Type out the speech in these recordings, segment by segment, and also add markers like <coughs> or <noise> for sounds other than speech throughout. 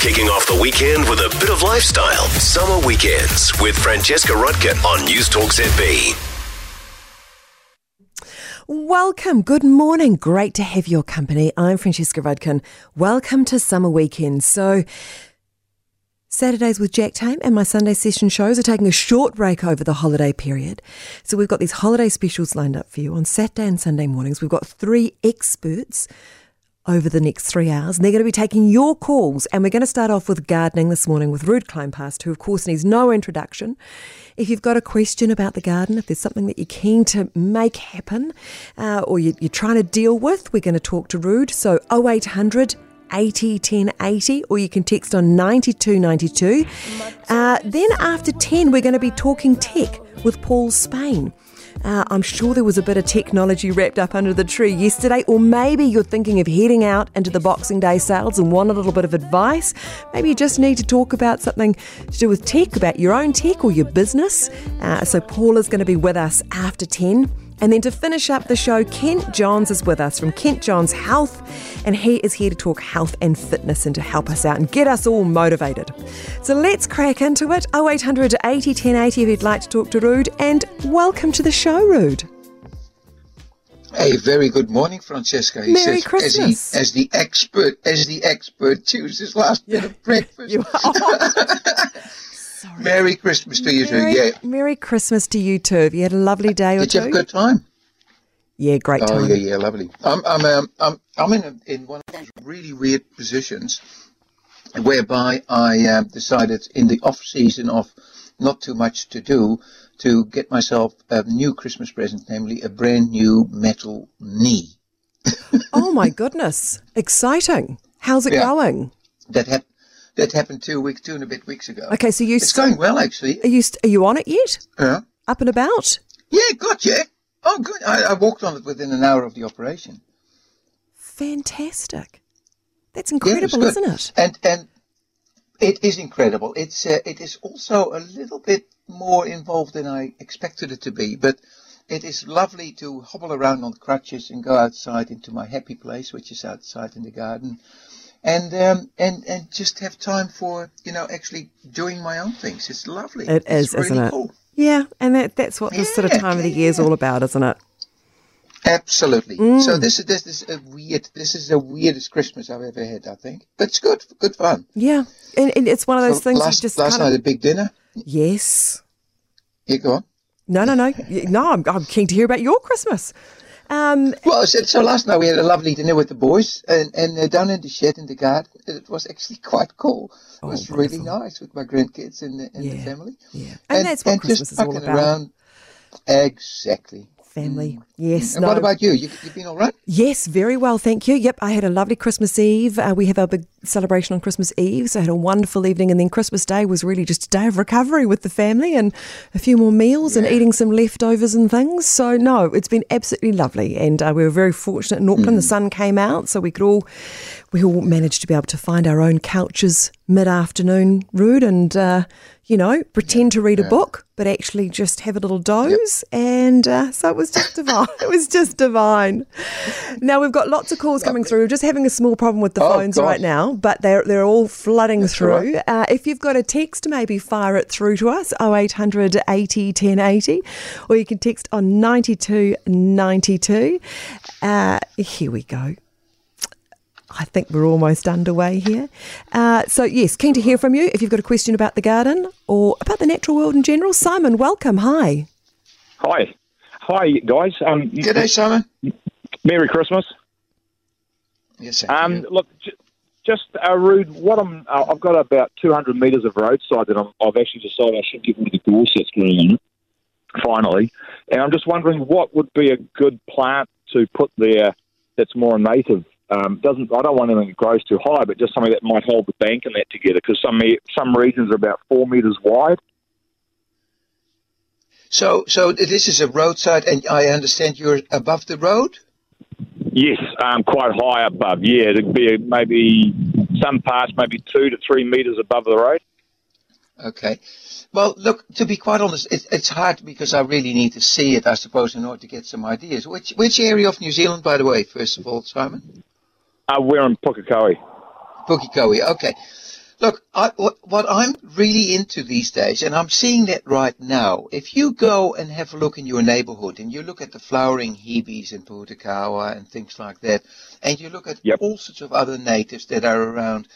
Kicking off the weekend with a bit of lifestyle. Summer Weekends with Francesca Rudkin on News Talk ZB. Welcome. Good morning. Great to have your company. I'm Francesca Rudkin. Welcome to Summer Weekend. So, Saturdays with Jack Tame and my Sunday session shows are taking a short break over the holiday period. So we've got these holiday specials lined up for you on Saturday and Sunday mornings. We've got three experts over the next three hours. And they're going to be taking your calls. And we're going to start off with gardening this morning with Ruud Kleinpaste, who, of course, needs no introduction. If you've got a question about the garden, if there's something that you're keen to make happen uh, or you, are trying to deal with, we're going to talk to Ruud. So 0800 80 1080 or you can text on 9292. Uh, then after 10, we're going to be talking tech with Paul Spain. Uh, I'm sure there was a bit of technology wrapped up under the tree yesterday, or maybe you're thinking of heading out into the Boxing Day sales and want a little bit of advice. Maybe you just need to talk about something to do with tech, about your own tech or your business. Uh, so, Paul is going to be with us after 10. And then to finish up the show, Kent Johns is with us from Kent Johns Health, and he is here to talk health and fitness and to help us out and get us all motivated. So let's crack into it. 0800 80 1080 if you'd like to talk to Ruud, and welcome to the show, Ruud. Hey, very good morning, Francesca. He Merry says, Christmas. As, he, as the expert, as the expert chooses last yeah. bit of <laughs> breakfast. You <laughs> Sorry. Merry Christmas to you Merry, too. Yeah. Merry Christmas to you too. Have you had a lovely day or Did two? Did you have a good time? Yeah, great time. Oh yeah, yeah, lovely. I'm I'm um, I'm I'm in a, in one of those really weird positions whereby I um, decided in the off season of not too much to do to get myself a new Christmas present, namely a brand new metal knee. <laughs> oh my goodness! Exciting. How's it yeah. going? That happened that happened two weeks, two and a bit weeks ago. Okay, so you it's going well actually. Are you are you on it yet? Yeah. Up and about? Yeah, gotcha. Oh, good. I, I walked on it within an hour of the operation. Fantastic. That's incredible, yeah, isn't it? And and it is incredible. It's uh, it is also a little bit more involved than I expected it to be, but it is lovely to hobble around on crutches and go outside into my happy place, which is outside in the garden, and um, and and just have time for you know actually doing my own things. It's lovely. It is, really isn't it? Cool. Yeah, and that, that's what this sort of time of the year is all about, isn't it? Absolutely. Mm. So this is this is a weird. This is the weirdest Christmas I've ever had. I think, but it's good, good fun. Yeah, and, and it's one of those so things. Last, just last night, of, a big dinner. Yes. You go on. No, no, no, no. I'm, I'm keen to hear about your Christmas. Um, well, so, so, last night we had a lovely dinner with the boys, and, and uh, down in the shed in the garden, it was actually quite cool. It oh, was really nice with my grandkids and the, and yeah, the family. Yeah, and, and that's what and Christmas just is all about. Around. Exactly family. Mm. Yes. And no. what about you? you? You've been all right? Yes, very well, thank you. Yep, I had a lovely Christmas Eve. Uh, we have our big celebration on Christmas Eve, so I had a wonderful evening. And then Christmas Day was really just a day of recovery with the family and a few more meals yeah. and eating some leftovers and things. So, no, it's been absolutely lovely. And uh, we were very fortunate in Auckland. Mm. The sun came out, so we could all, we all managed to be able to find our own couches mid afternoon, Ruud, and uh, you know, pretend to read a book, but actually just have a little doze. Yep. And uh, so it was just divine. <laughs> it was just divine. Now we've got lots of calls coming through. We're just having a small problem with the oh, phones gosh. right now, but they're they're all flooding That's through. Right. Uh, if you've got a text, maybe fire it through to us 0800 80 1080, or you can text on 92 92. Uh, here we go. I think we're almost underway here. Uh, so, yes, keen to hear from you if you've got a question about the garden or about the natural world in general. Simon, welcome. Hi. Hi. Hi, guys. Um, day, Simon. Merry Christmas. Yes, um, Look, j- just uh, Ruud, what I'm, uh, I've got about 200 metres of roadside that i have actually decided I should get one of the Gorsets going on finally. And I'm just wondering what would be a good plant to put there that's more native um, doesn't I don't want anything that grows too high, but just something that might hold the bank and that together because some some regions are about four meters wide. So, so this is a roadside, and I understand you're above the road. Yes, um, quite high above. Yeah, it'd be maybe some parts maybe two to three meters above the road. Okay. Well, look, to be quite honest, it, it's hard because I really need to see it, I suppose, in order to get some ideas. Which which area of New Zealand, by the way, first of all, Simon? Uh, we're in Pukekohe. Pukekohe, okay. Look, I, what, what I'm really into these days, and I'm seeing that right now, if you go and have a look in your neighborhood and you look at the flowering hebes and pohutukawa and things like that, and you look at Yep. all sorts of other natives that are around,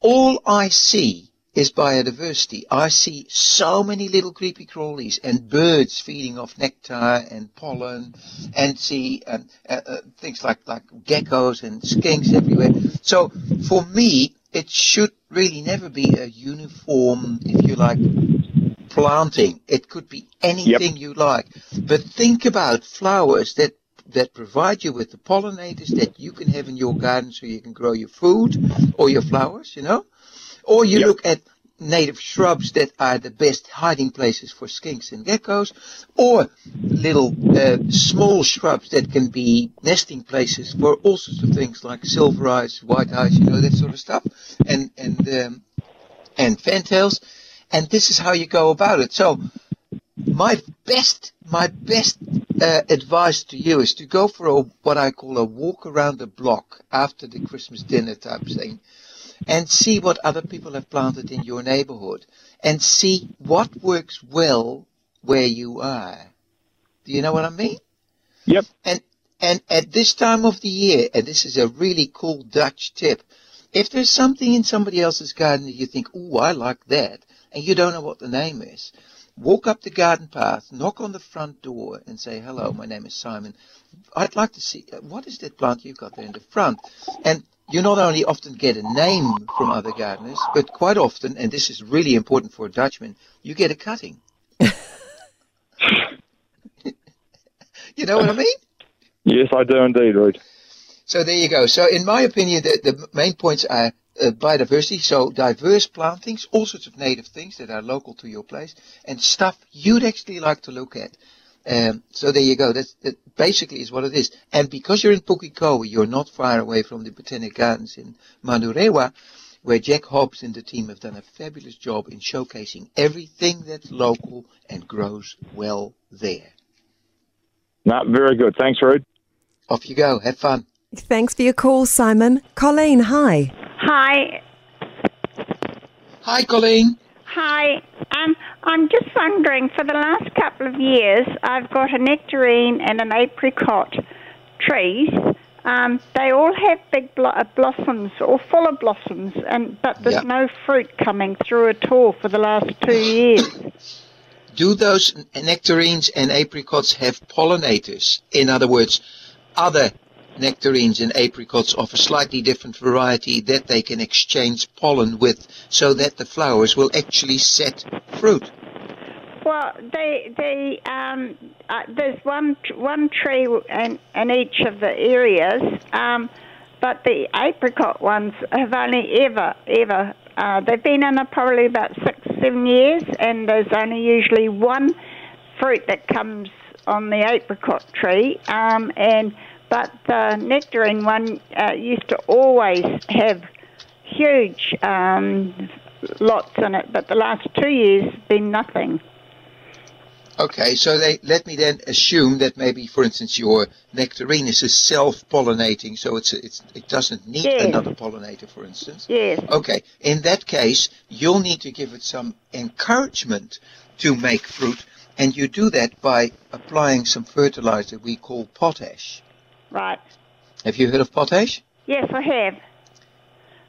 all I see is biodiversity. I see so many little creepy crawlies and birds feeding off nectar and pollen, and see um, uh, uh, things like like geckos and skinks everywhere. So for me, it should really never be a uniform, if you like, planting. It could be anything you like. But think about flowers that that provide you with the pollinators that you can have in your garden so you can grow your food or your flowers, you know? Or you Yep. look at native shrubs that are the best hiding places for skinks and geckos, or little uh, small shrubs that can be nesting places for all sorts of things like silver eyes, white eyes, you know, that sort of stuff, and, and, um, and fantails. And this is how you go about it. So, my best my best uh, advice to you is to go for a, what I call a walk around the block after the Christmas dinner type thing, and see what other people have planted in your neighborhood, and see what works well where you are. Do you know what I mean? Yep. And and at this time of the year, and this is a really cool Dutch tip, if there's something in somebody else's garden that you think, "Oh, I like that," and you don't know what the name is, walk up the garden path, knock on the front door, and say, "Hello, my name is Simon. I'd like to see what is that plant you've got there in the front." And you not only often get a name from other gardeners, but quite often, and this is really important for a Dutchman, you get a cutting. <laughs> you know what I mean? Yes, I do indeed, Ruud. So there you go. So in my opinion, the, the main points are uh, biodiversity, so diverse plantings, all sorts of native things that are local to your place, and stuff you'd actually like to look at. Um, so there you go. That's, that basically is what it is. And because you're in Pukekohe, you're not far away from the Botanic Gardens in Manurewa, where Jack Hobbs and the team have done a fabulous job in showcasing everything that's local and grows well there. Not very good. Thanks, Ruud. Off you go. Have fun. Thanks for your call, Simon. Colleen, hi. Hi, Hi, Colleen. hi. Um, I'm just wondering. For the last couple of years, I've got a nectarine and an apricot trees. Um, they all have big blo- uh, blossoms, or full of blossoms, and but there's Yeah. no fruit coming through at all for the last two years. <coughs> Do those nectarines and apricots have pollinators? In other words, other nectarines and apricots of a slightly different variety that they can exchange pollen with so that the flowers will actually set fruit. Well, they they um, uh, there's one one tree in, in each of the areas, um, but the apricot ones have only ever ever uh, they've been in it probably about six seven years, and there's only usually one fruit that comes on the apricot tree, um, and but the nectarine one uh, used to always have huge um, lots in it, but the last two years been nothing. Okay, so they let me then assume that maybe, for instance, your nectarine is a self-pollinating, so it's, it's it doesn't need Yes. another pollinator, for instance. Yes. Okay, in that case, you'll need to give it some encouragement to make fruit, and you do that by applying some fertilizer we call potash. Right. Have you heard of potash? Yes, I have.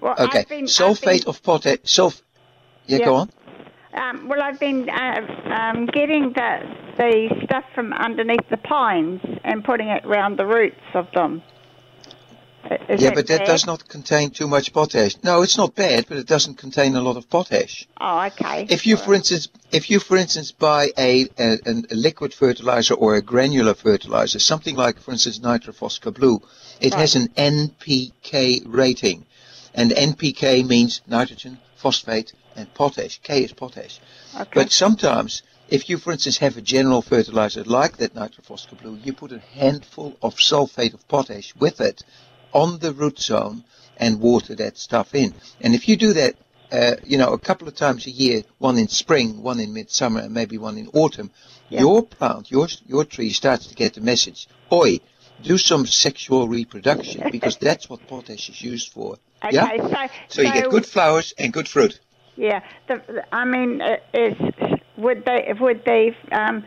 Well, Okay, I've been, sulfate I've of potash. Sulf. Yeah, Yeah. go on. um, well, I've been uh, um, getting the the stuff from underneath the pines and putting it round the roots of them. Is yeah, but that bad? does not contain too much potash. No, it's not bad, but it doesn't contain a lot of potash. Oh, okay. If you, for instance, if you, for instance, buy a, a, a liquid fertilizer or a granular fertilizer, something like, for instance, Nitrophoska Blue, it has an NPK rating, and NPK means nitrogen, phosphate, and potash. K is potash. okay. But sometimes, if you, for instance, have a general fertilizer like that Nitrophoska Blue, you put a handful of sulfate of potash with it on the root zone and water that stuff in. And if you do that, uh, you know, a couple of times a year, one in spring, one in midsummer, and maybe one in autumn, Yeah. your plant, your your tree starts to get the message. Oi, do some sexual reproduction <laughs> because that's what potash is used for. Okay, yeah. so So you get good flowers and good fruit. Yeah, the, I mean, uh, is would they would the um,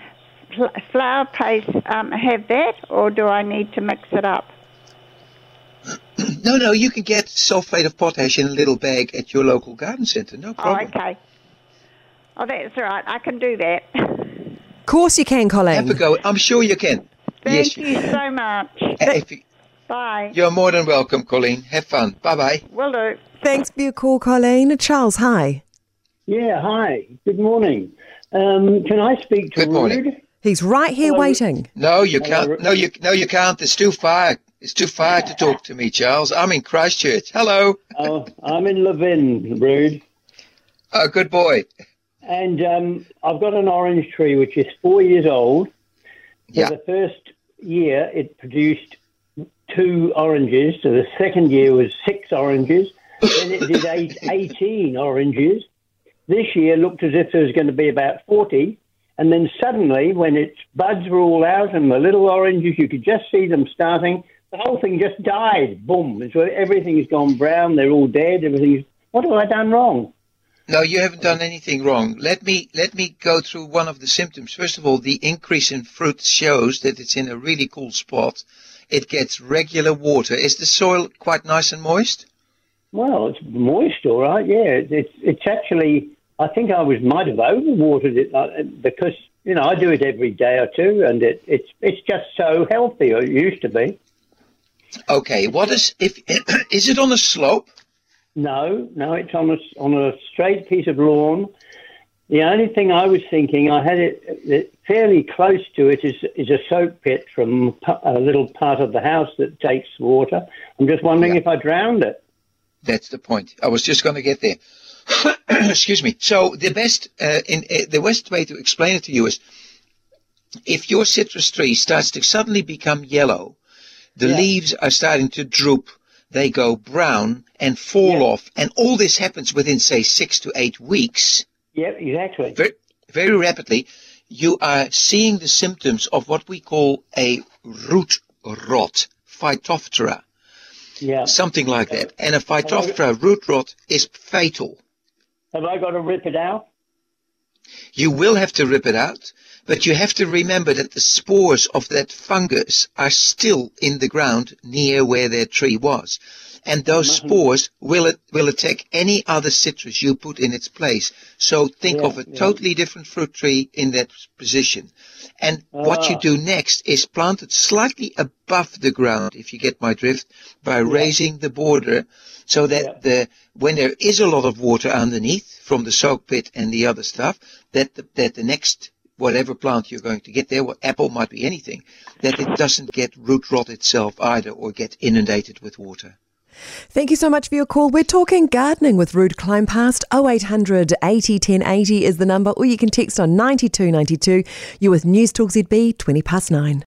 fl- flower paste um, have that, or do I need to mix it up? No, no, you can get sulfate of potash in a little bag at your local garden centre. No problem. Oh, okay. Oh, that's all right. I can do that. Of course you can, Have a Colleen. go. I'm sure you can. Thank yes, you so much. If you- Bye. you're more than welcome, Colleen. Have fun. Bye bye. Will do. Thanks for your call, Colleen. Charles, hi. Yeah, hi. Good morning. Um, can I speak to Good morning. Ruud? He's right here Hello. waiting. No, you can't. No, you no, you can't. It's too far. It's too far to talk to me, Charles. I'm in Christchurch. Hello. Oh, I'm in Levin, Ruud. Oh, good boy. And um, I've got an orange tree which is four years old. For Yeah. the first year, it produced two oranges. So the second year was six oranges. then it did eight, <laughs> 18 oranges. This year looked as if there was going to be about 40. And then suddenly, when its buds were all out and the little oranges, you could just see them starting, the whole thing just died. Boom. It's where everything's gone brown. They're all dead. Everything's. What have I done wrong? No, you haven't done anything wrong. Let me let me go through one of the symptoms. First of all, the increase in fruit shows that it's in a really cool spot. It gets regular water. Is the soil quite nice and moist? Well, it's moist, all right. Yeah, it's it's, it's actually. I think I was might have overwatered it uh, because you know I do it every day or two, and it, it's it's just so healthy. Or it used to be. Okay. What is if <clears throat> is it on a slope? No, no, it's on a on a straight piece of lawn. The only thing I was thinking, I had it, it fairly close to it, is is a soak pit from a little part of the house that takes water. I'm just wondering Yeah. if I drowned it. That's the point. I was just going to get there. <coughs> Excuse me. So the best uh, in uh, the best way to explain it to you is if your citrus tree starts to suddenly become yellow, the Yeah. leaves are starting to droop, they go brown and fall Yeah. off, and all this happens within say six to eight weeks. Yep, exactly. very, very rapidly, you are seeing the symptoms of what we call a root rot, Phytophthora, Yeah. something like that. And a Phytophthora root rot is fatal. Have I got to rip it out? You will have to rip it out, but you have to remember that the spores of that fungus are still in the ground near where their tree was. And those spores will will attack any other citrus you put in its place. So think Yeah, of a yeah. totally different fruit tree in that position. And what you Ah. do next is plant it slightly above the ground, if you get my drift, by raising the border so that Yeah. the when there is a lot of water underneath from the soak pit and the other stuff, that the, that the next whatever plant you're going to get there, what apple might be anything, that it doesn't get root rot itself either or get inundated with water. Thank you so much for your call. We're talking gardening with Ruud Kleinpaste. 0800 80 1080 is the number, or you can text on 9292. You're with News Talk ZB, 20 past 9.